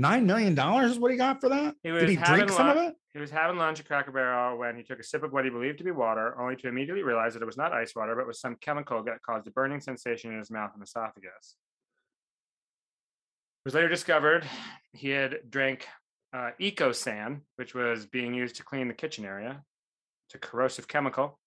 Nine million dollars is what he got for that. He Did he drink some of it? He was having lunch at Cracker Barrel when he took a sip of what he believed to be water, only to immediately realize that it was not ice water, but was some chemical that caused a burning sensation in his mouth and esophagus. It was later discovered he had drank uh, Ecosan, which was being used to clean the kitchen area. It's a corrosive chemical.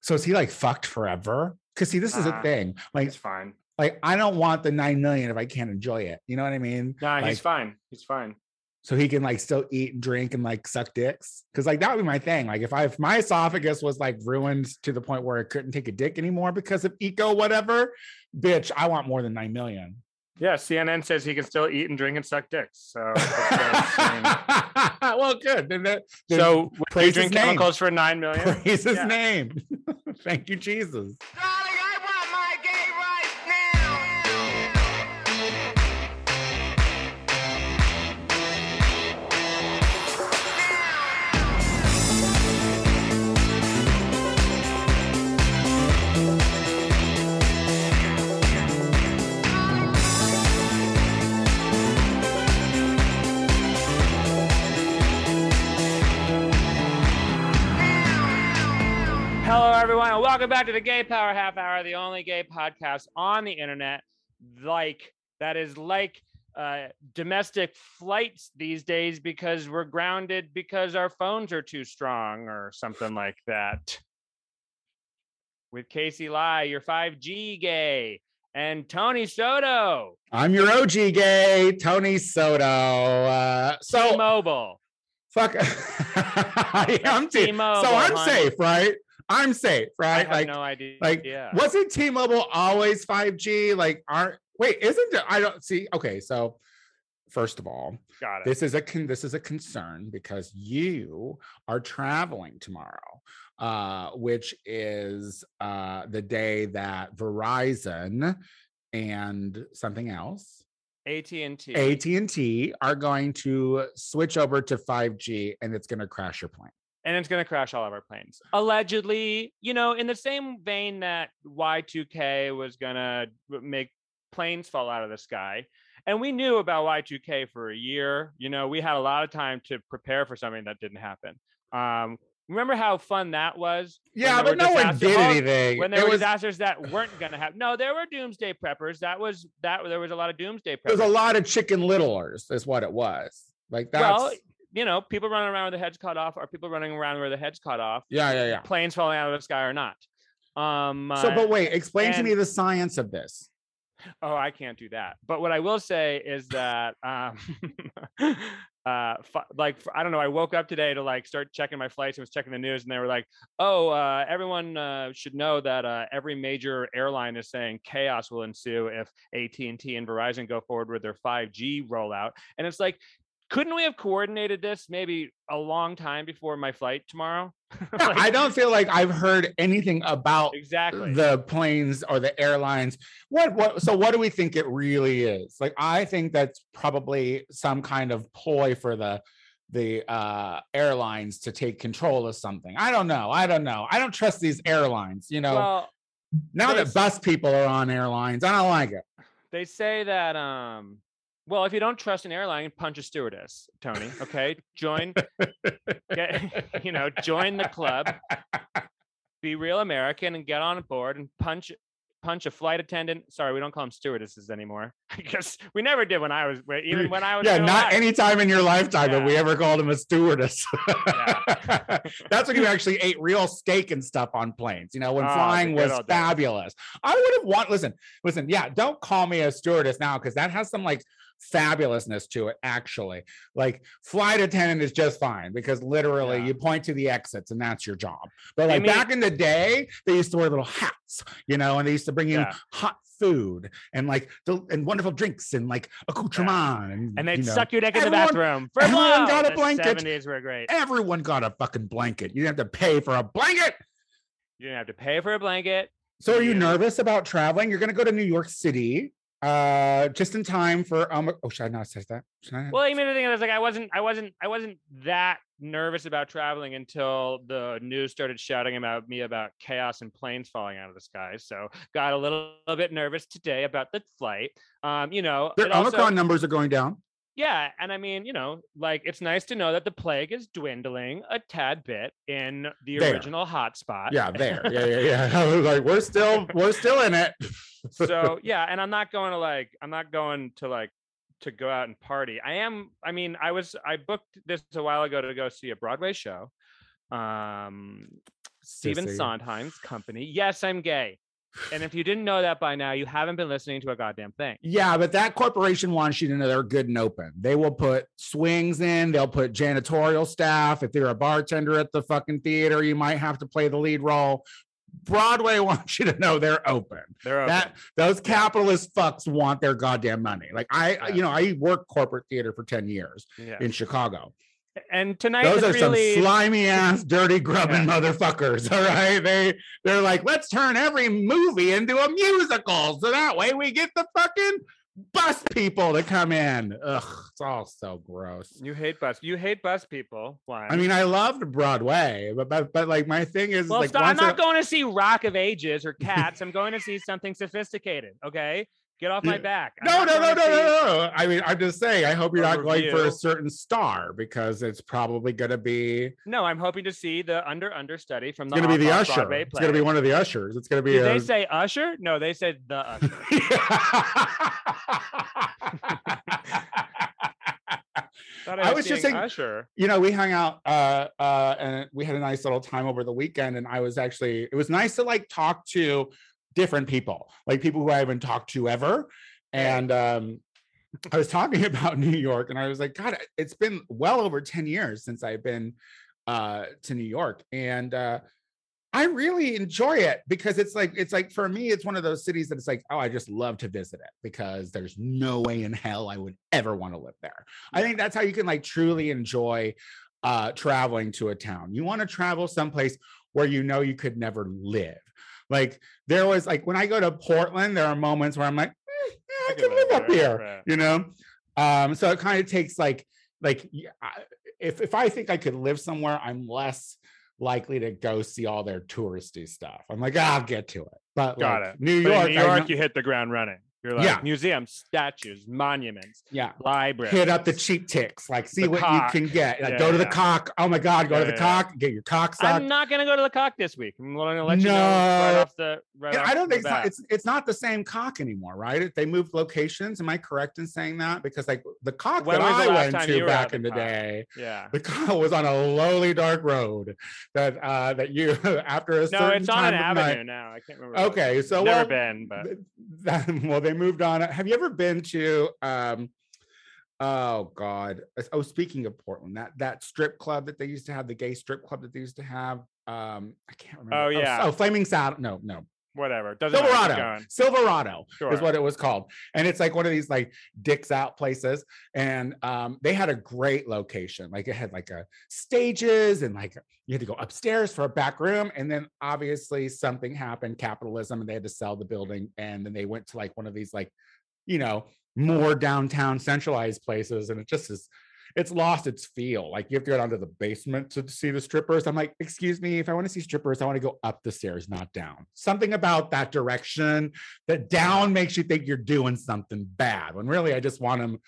So is he like fucked forever? Because see, this is a Uh, thing. Like, it's fine. Like I don't want the nine million if I can't enjoy it. You know what I mean? No, he's fine. He's fine. so he can like still eat and drink and like suck dicks. Because like that would be my thing. Like if I if my esophagus was like ruined to the point where I couldn't take a dick anymore because of eco whatever, bitch, I want more than nine million. Yeah, CNN says he can still eat and drink and suck dicks. So, that's, well, good. Then that, then so would you his drink name. chemicals for nine million? praise his Yeah. name. Thank you, Jesus. Welcome back to the Gay Power Half Hour, the only gay podcast on the internet, like that is like uh, domestic flights these days because we're grounded because our phones are too strong or something like that. With Casey Lai, your 5G gay, and Tony Soto, I'm your OG gay, Tony Soto. Uh, so T-Mobile. fuck. I'm t- so I'm honey. safe, right? I'm safe, right? I have Like, no idea. like yeah. wasn't T-Mobile always 5G? Like, aren't wait? Isn't it? I don't see. Okay, so first of all, Got it. this is a con- this is a concern because you are traveling tomorrow uh which is uh the day that verizon and something else AT&T. AT&T are going to switch over to 5G and it's going to crash your plane. And it's going to crash all of our planes. Allegedly, you know, in the same vein that Y2K was going to make planes fall out of the sky. And we knew about Y2K for a year. You know, we had a lot of time to prepare for something that didn't happen. Um, remember how fun that was? Yeah, but no one did oh, anything. When there it were was, disasters that weren't going to happen. No, there were doomsday preppers. That was that. There was a lot of doomsday it was preppers. a lot of chicken littlers is what it was. Like that's well, you know, people running around with their heads cut off, or people running around where their heads cut off. yeah, yeah, yeah. planes falling out of the sky or not. Um, So, uh, but wait, explain to me the science of this. oh, I can't do that. But what I will say is that, um, uh, like I don't know, I woke up today to like start checking my flights and was checking the news, and they were like, "Oh, uh, everyone uh, should know that uh, every major airline is saying chaos will ensue if AT and T and Verizon go forward with their 5G rollout." And it's like. Couldn't we have coordinated this maybe a long time before my flight tomorrow? Like, I don't feel like I've heard anything about exactly. the planes or the airlines. What what so what do we think it really is? Like I think that's probably some kind of ploy for the the uh airlines to take control of something. I don't know. I don't know. I don't trust these airlines, you know. well, now that bus people are on airlines, I don't like it. they say that um well if you don't trust an airline punch a stewardess tony okay join get you know join the club be real american and get on board and punch punch a flight attendant sorry we don't call them stewardesses anymore because we never did when i was even when i was Yeah, not alive. any time in your lifetime have we ever called him a stewardess. Yeah. That's when you actually ate real steak and stuff on planes. You know, when Oh, flying was fabulous. I would have want listen, listen, yeah, don't call me a stewardess now because that has some like fabulousness to it, actually. Like flight attendant is just fine because literally Yeah. you point to the exits and that's your job. But I like mean- back in the day, they used to wear little hats, you know, and they used to bring you Yeah. hot food and like and wonderful drinks and like accoutrement and, and they'd you know, suck your dick in the bathroom for everyone blow. got a The blanket. 70s were great everyone got a fucking blanket. You didn't have to pay for a blanket. you didn't have to pay for a blanket So are you Yeah. nervous about traveling? You're going to go to New York City. Uh, just in time for um. Oh, should I not say that? I? Well, you mean, the thing is, like, I wasn't, I wasn't, I wasn't that nervous about traveling until the news started shouting about me about chaos and planes falling out of the sky. So got a little, little bit nervous today about the flight. Um, you know, Their it also- Omicron numbers are going down. Yeah, and I mean, you know, like it's nice to know that the plague is dwindling a tad bit in the There. original hotspot. Yeah, there. Yeah, yeah, yeah. Like, we're still, we're still in it. so yeah and i'm not going to like i'm not going to like to go out and party i am i mean i was i booked this a while ago to go see a broadway show um stephen sondheim's company yes i'm gay and if you didn't know that by now you haven't been listening to a goddamn thing Yeah, but that corporation wants you to know they're good and open. They will put swings in, they'll put janitorial staff. If you're a bartender at the fucking theater, you might have to play the lead role. Broadway wants you to know they're open. they're That those capitalist fucks want their goddamn money. Like I, I- Yeah. you know, I worked corporate theater for 10 years yeah in Chicago. And tonight Those are really some slimy ass, dirty grubbing Yeah. motherfuckers. All right. They they're like, let's turn every movie into a musical. So that way we get the fucking bus people to come in. Ugh, it's all so gross. you hate bus you hate bus people Why? I mean, I loved Broadway, but but, but like my thing is well like stop, i'm not a- going to see rock of ages or cats i'm going to see something sophisticated okay get off my back no, no, no, no, no, no. I mean, I'm just saying. I hope you're not going for a certain star because it's probably going to be. No, I'm hoping to see the under understudy from the. It's going to be the usher. It's going to be one of the ushers. It's going to be. Did they say usher? No, they said the usher. I I, was just saying- usher. you know, we hung out uh uh and we had a nice little time over the weekend and I was actually it was nice to like talk to different people, like people who I haven't talked to ever. And um I was talking about New York and I was like, God, it's been well over 10 years since I've been uh to New York. And uh I really enjoy it because it's like it's like for me, it's one of those cities that it's like, oh, I just love to visit it because there's no way in hell I would ever want to live there. I think that's how you can like truly enjoy uh traveling to a town. You want to travel someplace where you know you could never live. Like there was like when I go to Portland, there are moments where I'm like, "Eh, yeah, I could could live up here, right. you know. Um, so it kind of takes like like if if I think I could live somewhere, I'm less likely to go see all their touristy stuff. I'm like, I'll get to it. But Got like, it. New But York, in New I York, know- you hit the ground running. You're like Yeah. museums, statues, monuments, yeah. libraries. hit up the cheap ticks, like see The what cock. you can get. Like, Yeah, go to the cock. Oh my god, go Yeah, to the yeah. cock, get your cock sucked. I'm not gonna go to the cock this week. I'm gonna let you know right off the right. Yeah, off I don't think it's not, it's it's not the same cock anymore, right? They moved locations. Am I correct in saying that? Because like the cock When that I went to back in the the day, yeah. the cock was on a lowly dark road that uh that you after a No, certain it's on an avenue night- now. I can't remember. Okay, so never well, been, but th- that, well, they moved on. Have you ever been to um oh god. Oh, speaking of Portland, that that strip club that they used to have, the gay strip club that they used to have. Um, I can't remember. Oh, yeah. Oh, Flaming Saddle. No, no. Whatever. Doesn't Silverado. Silverado is what it was called. And it's like one of these like dicks out places. And um, they had a great location. Like it had like a stages and like you had to go upstairs for a back room. And then obviously something happened, capitalism, and they had to sell the building. And then they went to like one of these like, you know, more downtown centralized places. And it just is it's lost its feel. Like you have to go down to the basement to see the strippers. I'm like, excuse me, if I want to see strippers, I want to go up the stairs, not down. Something about that direction that down makes you think you're doing something bad when really I just want them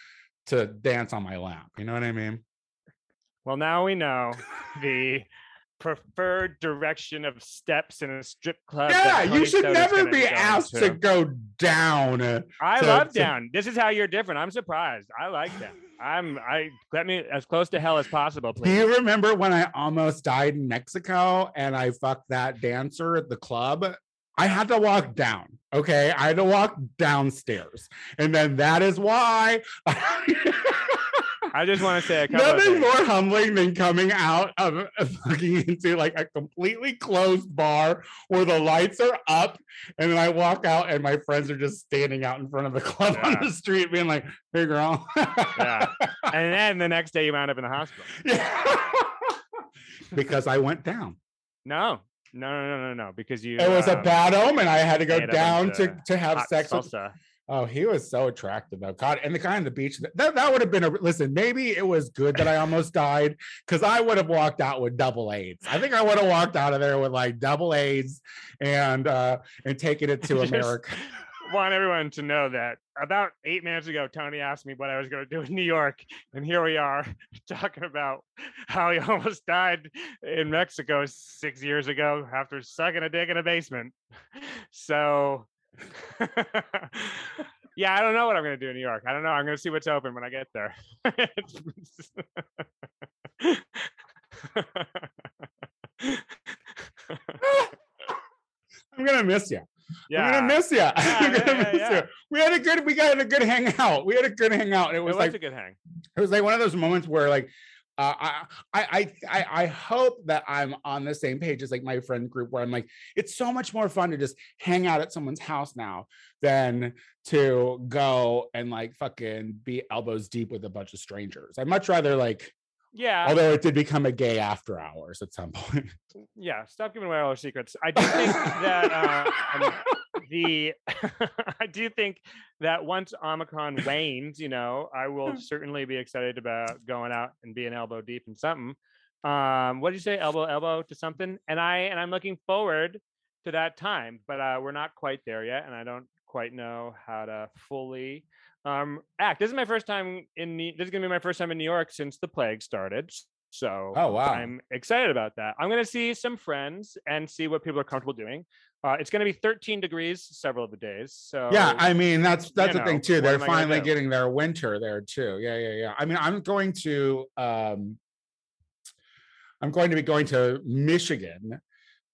to dance on my lap. You know what I mean? Well, now we know the preferred direction of steps in a strip club. yeah, you should never be asked to. to go down. I to- love to- down. This is how you're different. I'm surprised. I like down. I'm. I let me as close to hell as possible, please. Do you remember when I almost died in Mexico and I fucked that dancer at the club? I had to walk down. Okay. I had to walk downstairs. And then that is why I just want to say a couple of nothing more humbling than coming out of fucking into like a completely closed bar where the lights are up. And then I walk out and my friends are just standing out in front of the club on the street being like, hey girl. Yeah. And then the next day you wound up in the hospital. Yeah. because I went down. No, no, no, no, no, no. Because you. It was a um, bad omen. I had to go down to to have sex with salsa. Oh, he was so attractive though. God, and the guy on the beach, that, that would have been a listen. Maybe it was good that I almost died because I would have walked out with double AIDS. I think I would have walked out of there with like double AIDS and uh and taken it to America. want everyone to know that about eight minutes ago, Tony asked me what I was going to do in New York, and here we are talking about how he almost died in Mexico six years ago after sucking a dick in a basement. So, yeah, I don't know what I'm going to do in New York. I don't know. I'm going to see what's open when I get there. I'm gonna miss you. I'm yeah, gonna miss you. I'm gonna yeah, miss yeah. you. We had a good, we got a good hangout. We had a good hangout. It it was was like a good hang. it was like one of those moments where like uh, I, I I I hope that I'm on the same page as like my friend group where I'm like it's so much more fun to just hang out at someone's house now than to go and like fucking be elbows deep with a bunch of strangers. I'd much rather like Yeah, although it did become a gay after hours at some point. yeah. Stop giving away all our secrets. I do think that uh, um, the I do think that once Omicron wanes, you know, I will certainly be excited about going out and being elbow deep in something. Um, what did you say? Elbow, elbow to something. And I and I'm looking forward to that time, but uh, we're not quite there yet, and I don't quite know how to fully um, act. This is my first time in. New- This is gonna be my first time in New York since the plague started. So Oh, wow. I'm excited about that. I'm gonna see some friends and see what people are comfortable doing. Uh, it's gonna be 13 degrees several of the days. So yeah, I mean that's that's the know, thing too. They're am I gonna finally getting their winter there too. Yeah, yeah, yeah. I mean, I'm going to um I'm going to be going to Michigan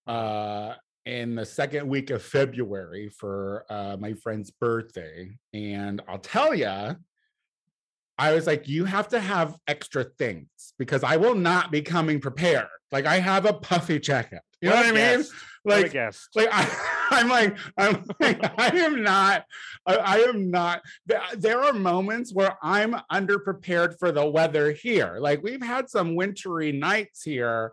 uh in the second week of February for uh my friend's birthday. And I'll tell you, I was like, you have to have extra things because I will not be coming prepared. Like I have a puffy jacket. You know what I mean? Like Like guess. like I, I'm like I'm like I am not I, I am not there, there are moments where I'm underprepared for the weather here. Like we've had some wintry nights here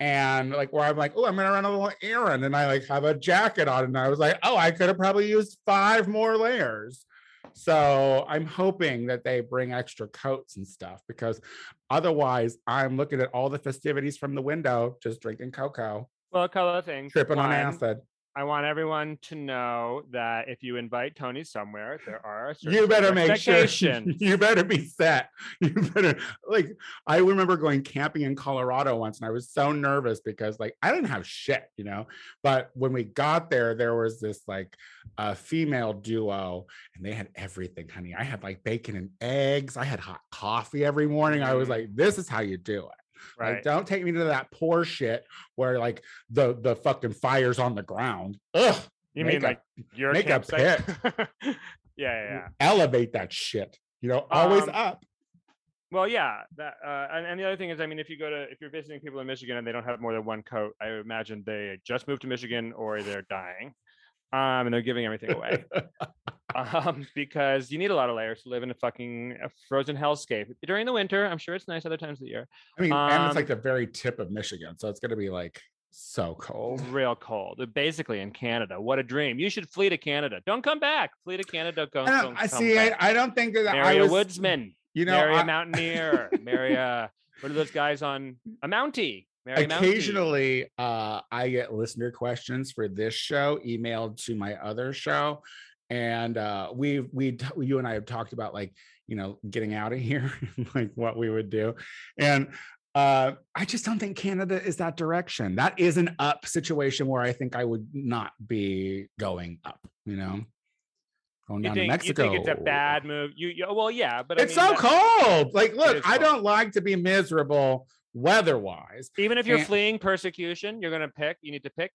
and like where I'm like oh I'm gonna run a little errand and I like have a jacket on and I was like oh I could have probably used five more layers. So I'm hoping that they bring extra coats and stuff because otherwise I'm looking at all the festivities from the window just drinking cocoa Well, a couple of things. tripping on One, acid. I want everyone to know that if you invite Tony somewhere, there are a certain you better make sure you better be set. You better like i remember going camping in colorado once and i was so nervous because like i didn't have shit you know? But when we got there there was this like uh, female duo and they had everything honey. I had like bacon and eggs. I had hot coffee every morning. I was Mm. like this is how you do it right. like don't take me to that poor shit where like the the fucking fire's on the ground ugh you make mean a- like your make a campsite? yeah, yeah, yeah. elevate that shit you know always Um, up Well, yeah. That uh, and, and the other thing is, I mean, if you go to if you're visiting people in Michigan and they don't have more than one coat, I imagine they just moved to Michigan or they're dying, um, and they're giving everything away. um, because you need a lot of layers to live in a fucking frozen hellscape during the winter. I'm sure it's nice other times of the year. I mean, and it's Um, like the very tip of Michigan, so it's going to be like so cold. Real cold. Uh, Basically in Canada. What a dream. You should flee to Canada. Don't come back. Flee to Canada. Go. I, I come see. I. I don't think that I was. a woodsman. you know, marry a I- mountaineer. marry a what are those guys on a mountie? Occasionally, uh, I get listener questions for this show emailed to my other show, and uh, we we you and I have talked about like you know getting out of here, like what we would do, and. Uh, I just don't think Canada is that direction. That is an up situation where I think I would not be going up. You know, going You down think, to Mexico. you think it's a bad move? You, you well, yeah, but I it's mean, so cold. Like, look, I don't like to be miserable weather-wise. Even if you're And- fleeing persecution, you're gonna pick. You need to pick.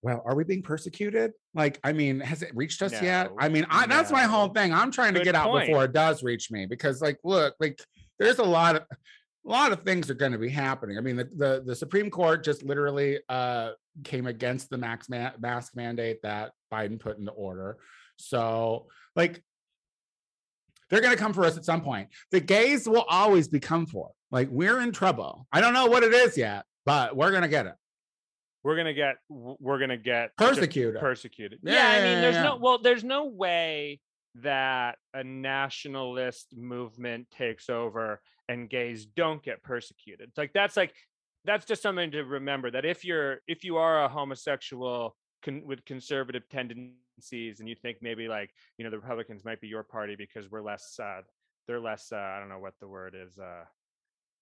Well, are we being persecuted? Like, I mean, has it reached us yet? I mean, I, that's my whole thing. I'm trying to Good get out before it does reach me because, like, look, like, there's a lot of a lot of things are going to be happening. I mean, the, the the Supreme Court just literally uh came against the max ma- mask mandate that Biden put into order. So, like, they're going to come for us at some point. The gays will always be come for. Like, we're in trouble. I don't know what it is yet, but we're going to get it. we're gonna get we're gonna get Persecuted. persecuted. Yeah, Yeah, I mean, there's yeah. no well, there's no way that a nationalist movement takes over and gays don't get persecuted. Like that's like that's just something to remember that if you're if you are a homosexual con- with conservative tendencies and you think maybe like you know the Republicans might be your party because we're less uh they're less uh, I don't know what the word is uh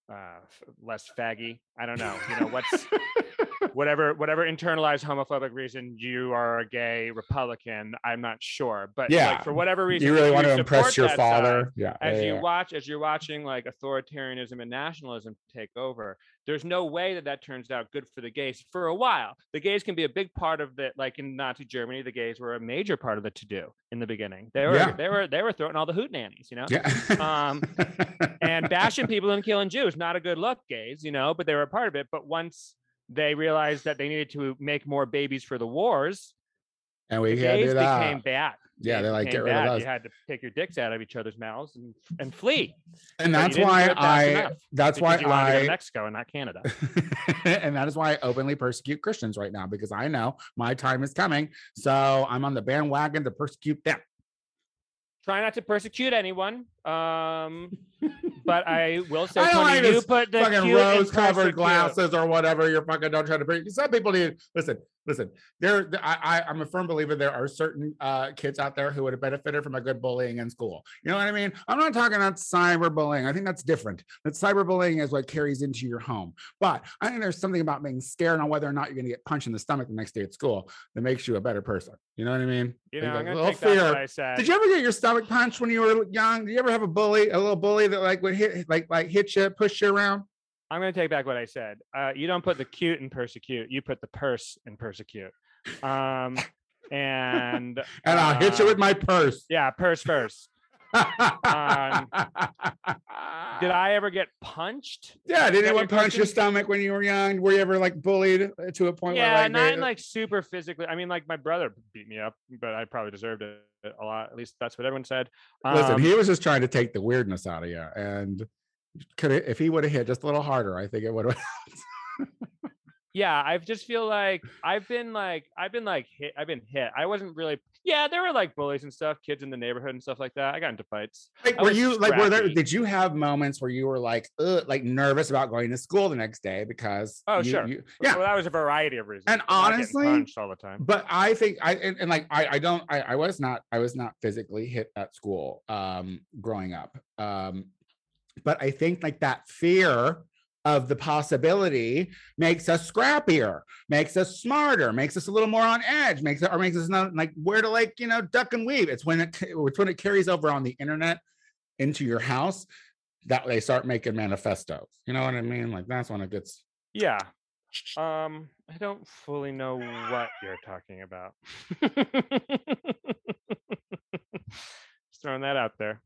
uh less faggy. I don't know. You know what's whatever whatever internalized homophobic reason you are a gay Republican, I'm not sure. But Yeah. like for whatever reason, you really want to impress your father. side, yeah. as yeah, you yeah. watch as you're watching like authoritarianism and nationalism take over there's no way that that turns out good for the gays for a while the gays can be a big part of the like in nazi germany the gays were a major part of the to do in the beginning they were Yeah. they were they were throwing all the hoot nannies you know Yeah. um, and bashing people and killing Jews. Not a good look, gays, you know, but they were a part of it. But once they realized that they needed to make more babies for the wars, and we gays do that. became bad. Yeah, they're like, "Get rid of us." You had to take your dicks out of each other's mouths and, and flee. and but that's why I. That's why you wanted to go to I. Mexico and not Canada. and that is why I openly persecute Christians right now because I know my time is coming. So I'm on the bandwagon to persecute them. Try not to persecute anyone. Um, but I will say, I don't Tony, like you put the fucking rose covered glasses or whatever you're fucking don't try to bring. Some people need listen, listen. There, I, I, I'm a firm believer there are certain uh, kids out there who would have benefited from a good bullying in school. You know what I mean? I'm not talking about cyberbullying. I think that's different. That cyberbullying is what carries into your home. But I think there's something about being scared on whether or not you're going to get punched in the stomach the next day at school that makes you a better person. You know what I mean? You Like know, a I'm gonna little take back what I said. Did you ever get your stomach punched when you were young? Did you ever have a bully, a little bully that like would hit, like, like hit you, push you around? I'm going to take back what I said. Uh, you don't put the cute in persecute. You put the purse in persecute. Um, and and I'll hit you uh, with my purse. yeah, purse first. um, Did I ever get punched? Yeah, did anyone punch your stomach when you were young? Were you ever like bullied uh, to a point Yeah, where like, not they- in like super physically. I mean, like my brother beat me up, but I probably deserved it a lot. At least that's what everyone said. listen, Um, he was just trying to take the weirdness out of you, and could it, if he would have hit just a little harder, I think it would have. yeah i just feel like i've been like i've been like hit i've been hit i wasn't really yeah there were like bullies and stuff kids in the neighborhood and stuff like that i got into fights Like, I were you like were there? Did you have moments where you were like, like nervous about going to school the next day because? Oh, you- sure. you- yeah, well that was a variety of reasons And but not getting honestly, all the time but I think I and, and like I I don't I, I was not I was not physically hit at school um growing up um but I think like that fear of the possibility makes us scrappier makes us smarter makes us a little more on edge makes it or makes us know like where to like you know duck and weave. It's when it it's when it carries over on the internet into your house that they start making manifestos. You know what I mean? Like that's when it gets yeah. Um i don't fully know what you're talking about. Just throwing that out there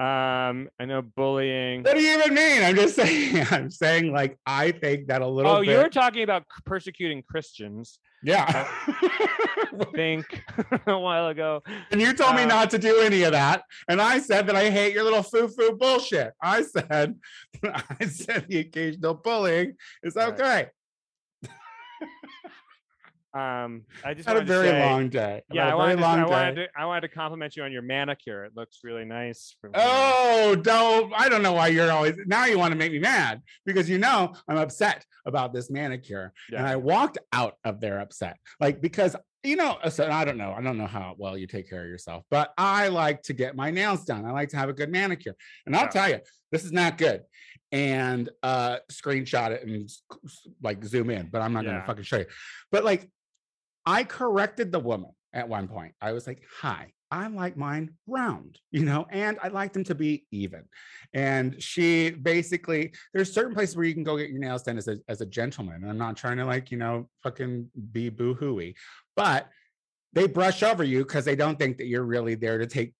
um i know bullying What do you even mean? I'm just saying. I'm saying like I think that a little. oh bit, you were talking about persecuting christians yeah. I think a while ago. and you told me uh, not to do any of that, and I said that I hate your little foo foo bullshit. I said, I said the occasional bullying is Right. Um, I just Had a very say- long day. Yeah, I a wanted, very to, long I day. wanted to. I wanted to compliment you on your manicure. It looks really nice. Oh, don't. I don't know why you're always now you want to make me mad because you know I'm upset about this manicure. And I walked out of there upset. Like because you know, so I don't know. I don't know how well you take care of yourself, but I like to get my nails done. I like to have a good manicure. And I'll Yeah. tell you, this is not good. And uh screenshot it and like zoom in, but I'm not gonna fucking show you. But like I corrected the woman at one point. I was like, hi, I like mine round, you know, and I like them to be even. And she basically, there's certain places where you can go get your nails done as a, as a gentleman. And I'm not trying to like, you know, fucking be boo hooey, but they brush over you because they don't think that you're really there to take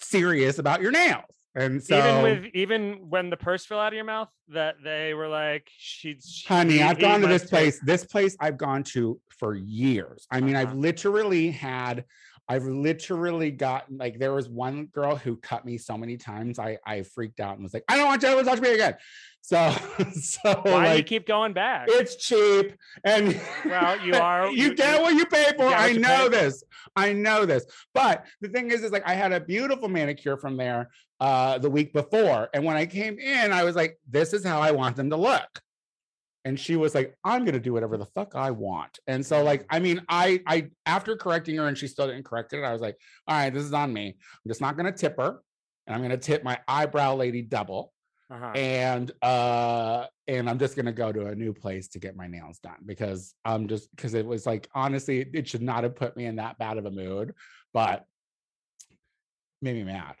serious about your nails. And so, even with even when the purse fell out of your mouth, that they were like, "She's honey, I've gone to this place. This place I've gone to for years. I mean, I've Uh-huh. literally had I've literally gotten like there was one girl who cut me so many times. I I freaked out and was like, I don't want you to touch me again. So so Why do you keep going back? it's cheap and Well, you are- you you- get you- what you pay for. what I know pay for. this. I know this. But the thing is, is like I had a beautiful manicure from there uh the week before. And when I came in, I was like, this is how I want them to look. And she was like, I'm gonna do whatever the fuck I want. And so, like, I mean, I I after correcting her and she still didn't correct it, I was like, all right, this is on me. I'm just not gonna tip her. And I'm gonna tip my eyebrow lady double Uh-huh. and uh and i'm just gonna go to a new place to get my nails done because i'm just because it was like honestly it should not have put me in that bad of a mood but made me mad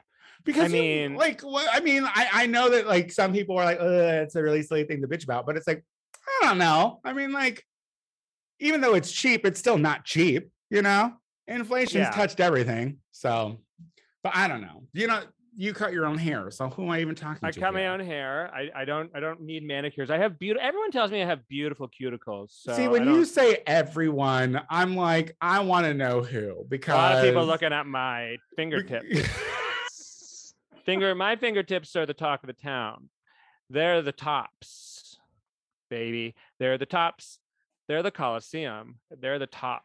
because I mean- like what i mean i i know that like some people are like it's a really silly thing to bitch about but it's like i don't know i mean like even though it's cheap it's still not cheap you know inflation's Yeah. touched everything so but i don't know you know you cut your own hair so who am i even talking I to cut my own hair. I, I don't I don't need manicures. I have beautiful. Everyone tells me I have beautiful cuticles. So See, when you say everyone, I'm like, I want to know who because a lot of people looking at my fingertips. Finger, my fingertips are the talk of the town. They're the tops, baby. They're the tops. They're the Coliseum. They're the tops.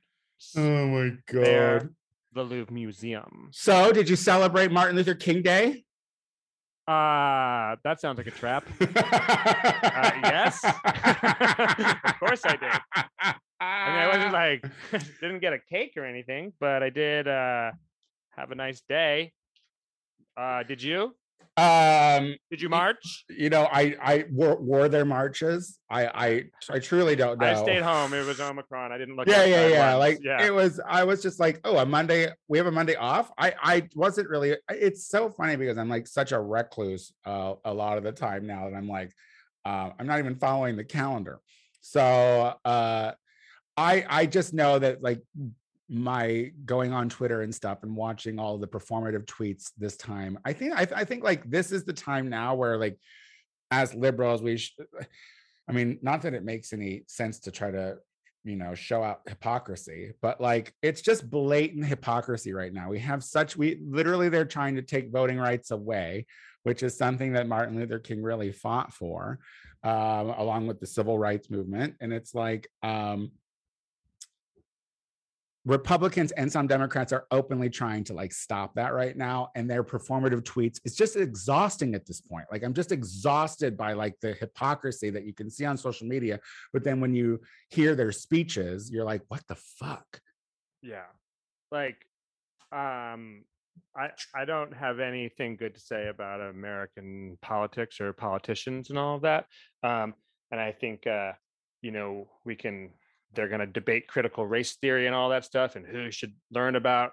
oh my They're god! the Louvre Museum. So, did you celebrate Martin Luther King Day? Uh, that sounds like a trap. yes. Of course I did. I mean, I wasn't like didn't get a cake or anything, but I did uh have a nice day. Uh did you? Um, Did you march? you know, I I wore, wore their marches. I I I truly don't know. I stayed home. It was Omicron. I didn't look. yeah yeah yeah once. like yeah. it was i was just like oh a monday we have a monday off i i wasn't really it's so funny because i'm like such a recluse uh, a lot of the time now that i'm like uh, i'm not even following the calendar so uh i i just know that like my going on twitter and stuff and watching all the performative tweets this time i think i, I think like this is the time now where like as liberals we sh- i mean not that it makes any sense to try to you know show out hypocrisy but like it's just blatant hypocrisy right now. We have such we literally they're trying to take voting rights away which is something that martin luther king really fought for um, along with the civil rights movement. And it's like um Republicans and some Democrats are openly trying to like stop that right now. And their performative tweets, it's just exhausting at this point. Like I'm just exhausted by like the hypocrisy that you can see on social media. But then when you hear their speeches, you're like, what the fuck? yeah. Like um I I don't have anything good to say about American politics or politicians and all of that. Um and I think uh you know we can they're going to debate critical race theory and all that stuff and who should learn about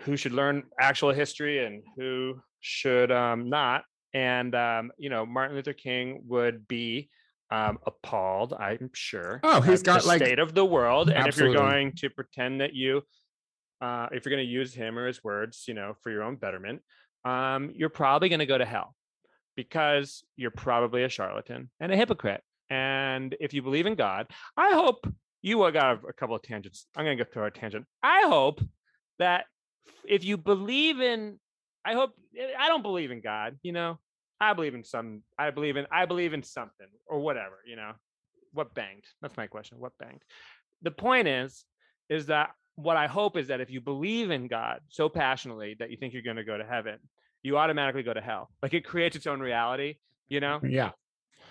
who should learn actual history and who should um, not. And um, you know martin luther king would be um, appalled i'm sure Oh, he's got, the like- state of the world. Absolutely. and if you're going to pretend that you uh, if you're going to use him or his words you know for your own betterment um, you're probably going to go to hell because you're probably a charlatan and a hypocrite. And if you believe in god i hope you got a, a couple of tangents. I'm going to go through a tangent. I hope that if you believe in, I hope eh, I don't believe in God. You know, I believe in some. I believe in. I believe in something or whatever. You know, what banged? That's my question. What banged? The point is, is that what I hope is that if you believe in God so passionately that you think you're going to go to heaven, you automatically go to hell. Like it creates its own reality. You know, Yeah.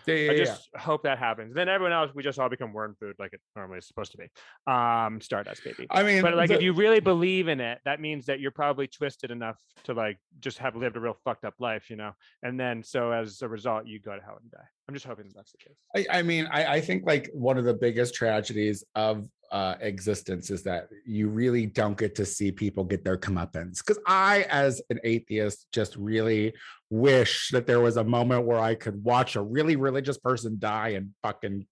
Yeah, yeah, I yeah. just hope that happens. Then everyone else, we just all become worm food like it normally is supposed to be. Um, Stardust, baby. I mean, But like, the- if you really believe in it, that means that you're probably twisted enough to like just have lived a real fucked up life, you know. And then, so as a result, you go to hell and die. I'm just hoping that's the case. I, I mean, I, I think like one of the biggest tragedies of uh, existence is that you really don't get to see people get their comeuppance. Because I, as an atheist, just really wish that there was a moment where I could watch a really religious person die and fucking.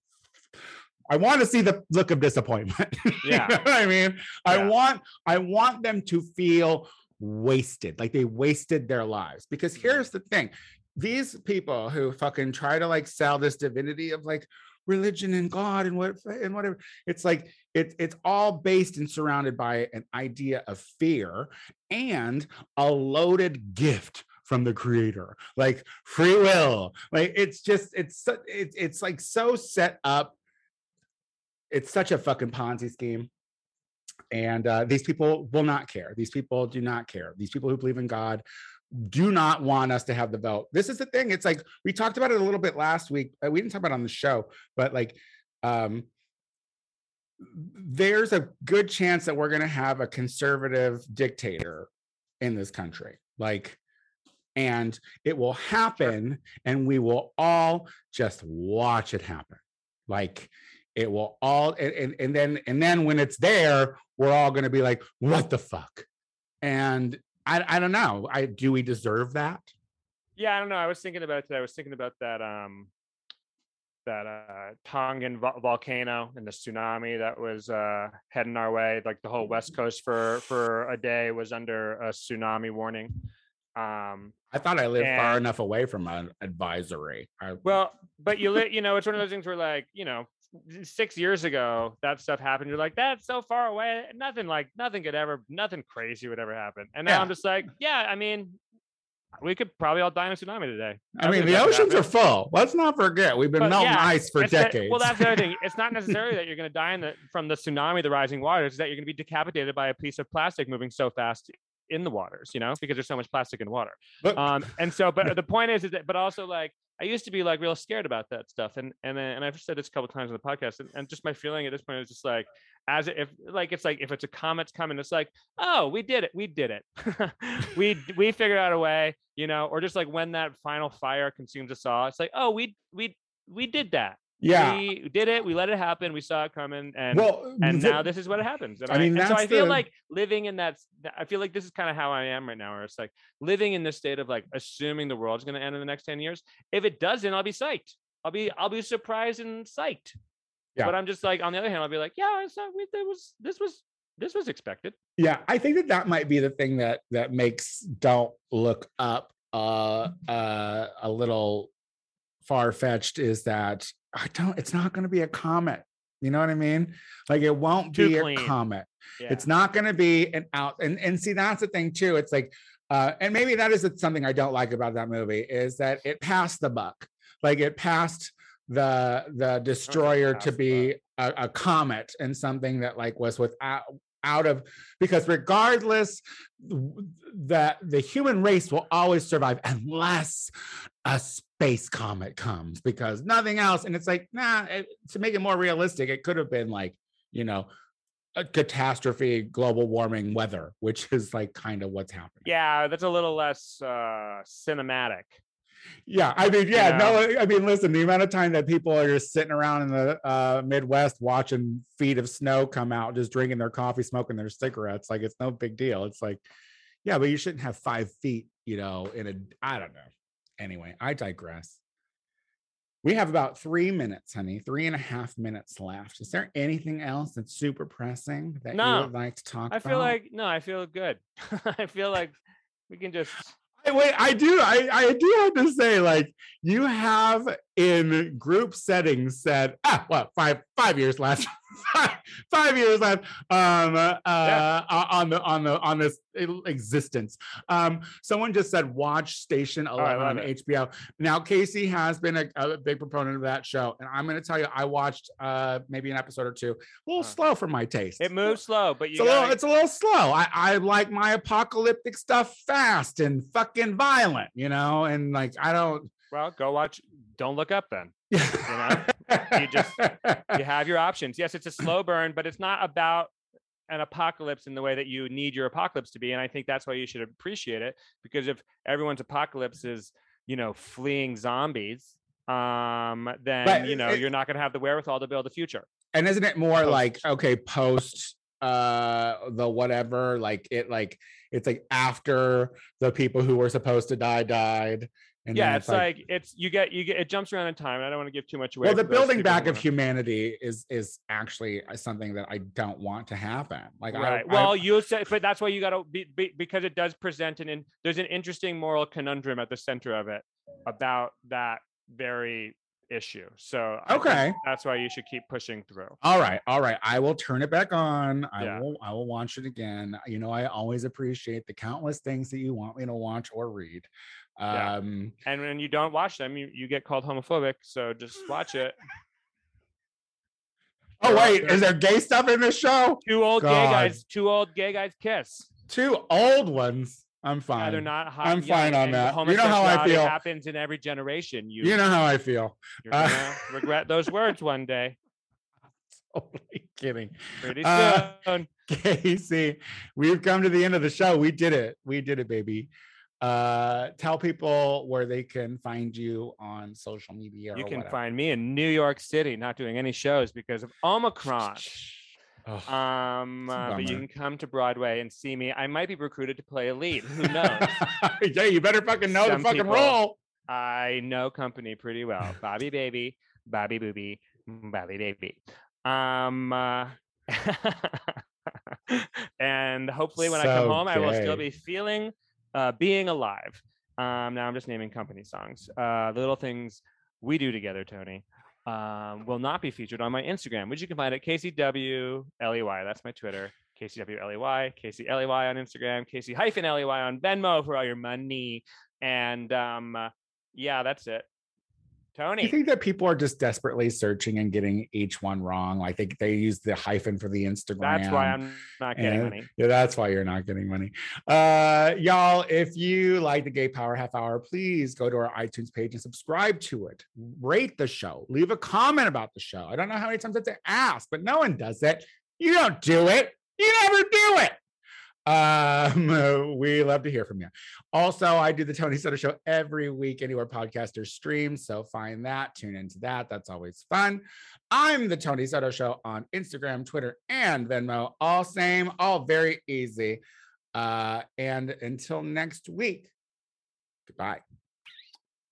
I want to see the look of disappointment. You Yeah. know what I mean, I want I want them to feel wasted, like they wasted their lives. Because Mhm. here's the thing: these people who fucking try to like sell this divinity of like religion and God and what and whatever. It's like it's it's all based and surrounded by an idea of fear and a loaded gift from the creator. Like free will. Like it's just it's it's it's like so set up. It's such a fucking ponzi scheme. And uh, these people will not care. These people do not care. These people who believe in god do not want us to have the vote. This is the thing. It's like we talked about it a little bit last week. Uh, we didn't talk about it on the show but like um there's a good chance that we're going to have a conservative dictator in this country. Like and it will happen and we will all just watch it happen like it will all and, and, and then and then when it's there we're all going to be like what the fuck and i i don't know i do we deserve that Yeah, I don't know. I was thinking about it today. I was thinking about that um that uh Tongan vo- volcano and the tsunami that was uh heading our way. Like the whole west coast for for a day was under a tsunami warning. Um i thought i lived far enough away from an advisory I, well, but you lit, you know, it's one of those things where like, you know, six years ago that stuff happened. You're like, that's so far away. Nothing like nothing could ever, nothing crazy would ever happen. And now Yeah. I'm just like, yeah, I mean, we could probably all die in a tsunami today. I mean the oceans are full let's not forget we've been But melting yeah, ice for It's that- decades well, that's the other thing. It's not necessarily that you're going to die in the, from the tsunami, the rising waters. It's that you're going to be decapitated by a piece of plastic moving so fast in the waters. You know, because there's so much plastic in water. Um, and so, but the point is, is that, but also like I used to be like real scared about that stuff, and and then, and I've said this a couple times on the podcast, and, and just my feeling at this point is just like, as if like it's like if it's a comet's coming, it's like, oh, we did it, we did it, we we figured out a way, you know, or just like when that final fire consumes us all, it's like, oh, we we we did that, yeah we did it, we let it happen, we saw it coming, and well and the- now this is what happens. And I I, mean, and so I feel the- like living in that. I feel like this is kind of how I am right now, where it's like living in this state of like assuming the world's going to end in the next ten years. If it doesn't, I'll be psyched. I'll be I'll be surprised and psyched. Yeah. But I'm just like on the other hand, I'll be like, yeah, it's not. We, there was this was this was expected. yeah i think that that might be the thing that that makes don't look up uh uh a little far-fetched is that i don't it's not going to be a comet you know what i mean like it won't Too be clean. a comet Yeah. it's not going to be an out and and see that's the thing too it's like uh and maybe that is something i don't like about that movie is that it passed the buck like it passed the the destroyer to be a, a comet and something that like was without out of because regardless that the human race will always survive unless a space comet comes because nothing else and it's like nah it, to make it more realistic it could have been like you know a catastrophe global warming weather which is like kind of what's happening yeah, that's a little less uh cinematic. Yeah i mean yeah know? no i mean listen the amount of time that people are just sitting around in the uh midwest watching feet of snow come out just drinking their coffee smoking their cigarettes like it's no big deal. It's like yeah but you shouldn't have five feet you know in a i don't know. Anyway i digress. We have about three minutes honey three and a half minutes left. Is there anything else that's super pressing that you would like to talk I about? feel like no, I feel good. I feel like we can just Wait, I do. I, I do have to say, like, you have in group settings said, ah, what, five five years left, five, five years left, um, uh, uh, on the on the on this existence. Um, someone just said, watch Station Oh, Eleven on it. HBO. Now, Casey has been a, a big proponent of that show, and I'm going to tell you, I watched uh maybe an episode or two, a little Huh. slow for my taste. it moves slow, but you It's a little, it's a little slow. I, I like my apocalyptic stuff fast and fucking violent, you know, and like I don't. well, go watch. Don't look up then. You you just- you have your options. Yes, it's a slow burn, but it's not about an apocalypse in the way that you need your apocalypse to be. And I think that's why you should appreciate it because if everyone's apocalypse is, you know, fleeing zombies, um, then But you know it- you're not going to have the wherewithal to build a future. and isn't it more Post. like okay, post uh the whatever, like it like it's like after the people who were supposed to die died. And yeah, then it's like, it's you get you get it jumps around in time. And I don't want to give too much away. well, the building back of humanity is is actually uh, something that I don't want to happen. Like, I- right. I, well, you said, but that's why you got to be, be because it does present an in, there's an interesting moral conundrum at the center of it about that very issue. So Okay. that's why you should keep pushing through. All right, all right. I will turn it back on. I Yeah. will I will watch it again. You know, I always appreciate the countless things that you want me to watch or read. Yeah. Um And when you don't watch them, you, you get called homophobic. So just watch it. Oh wait, is there gay stuff in this show? Two old gay guys, two old gay guys kiss. Two old ones. I'm Yeah, fine. they're not hot. I'm fine on that. You know how I feel. happens in every generation. You, You know how I feel. you're uh, gonna regret those words one day. Totally kidding. Pretty Uh, soon. Casey, we've come to the end of the show. We did it. We did it, baby. Uh tell people where they can find you on social media. you can whatever. find me in New York City, not doing any shows because of Omicron. Oh, Um, uh, but you can come to Broadway and see me. I might be recruited to play a lead. Who knows? yeah, you better fucking know Some the fucking role. I know company pretty well. Bobby baby, Bobby booby, Bobby baby. Um, uh, and hopefully when I come So home, I will still be feeling uh, being alive. Um, now I'm just naming company songs. Uh, the little things we do together, Tony, um, will not be featured on my Instagram, which you can find at KCWLEY. That's my Twitter. KCWLEY, KCLEY on Instagram, KC hyphen LEY on Venmo for all your money. And um, yeah, that's it. I Tony. think that people are just desperately searching and getting each one wrong. Like they, they use the hyphen for the Instagram. That's why I'm not getting and- money. Yeah, that's why you're not getting money. Uh, y'all, if you like the Gay Power Half Hour, please go to our iTunes page and subscribe to it. Rate the show. Leave a comment about the show. I don't know how many times I have to ask, but no one does it. You don't do it. You never do it. Um, we love to hear from you. Also, I do the Tony Soto Show every week anywhere podcasters stream. So find that, tune into that. That's always fun. I'm the Tony Soto Show on Instagram, Twitter, and Venmo. All same, all very easy. Uh, and until next week, goodbye.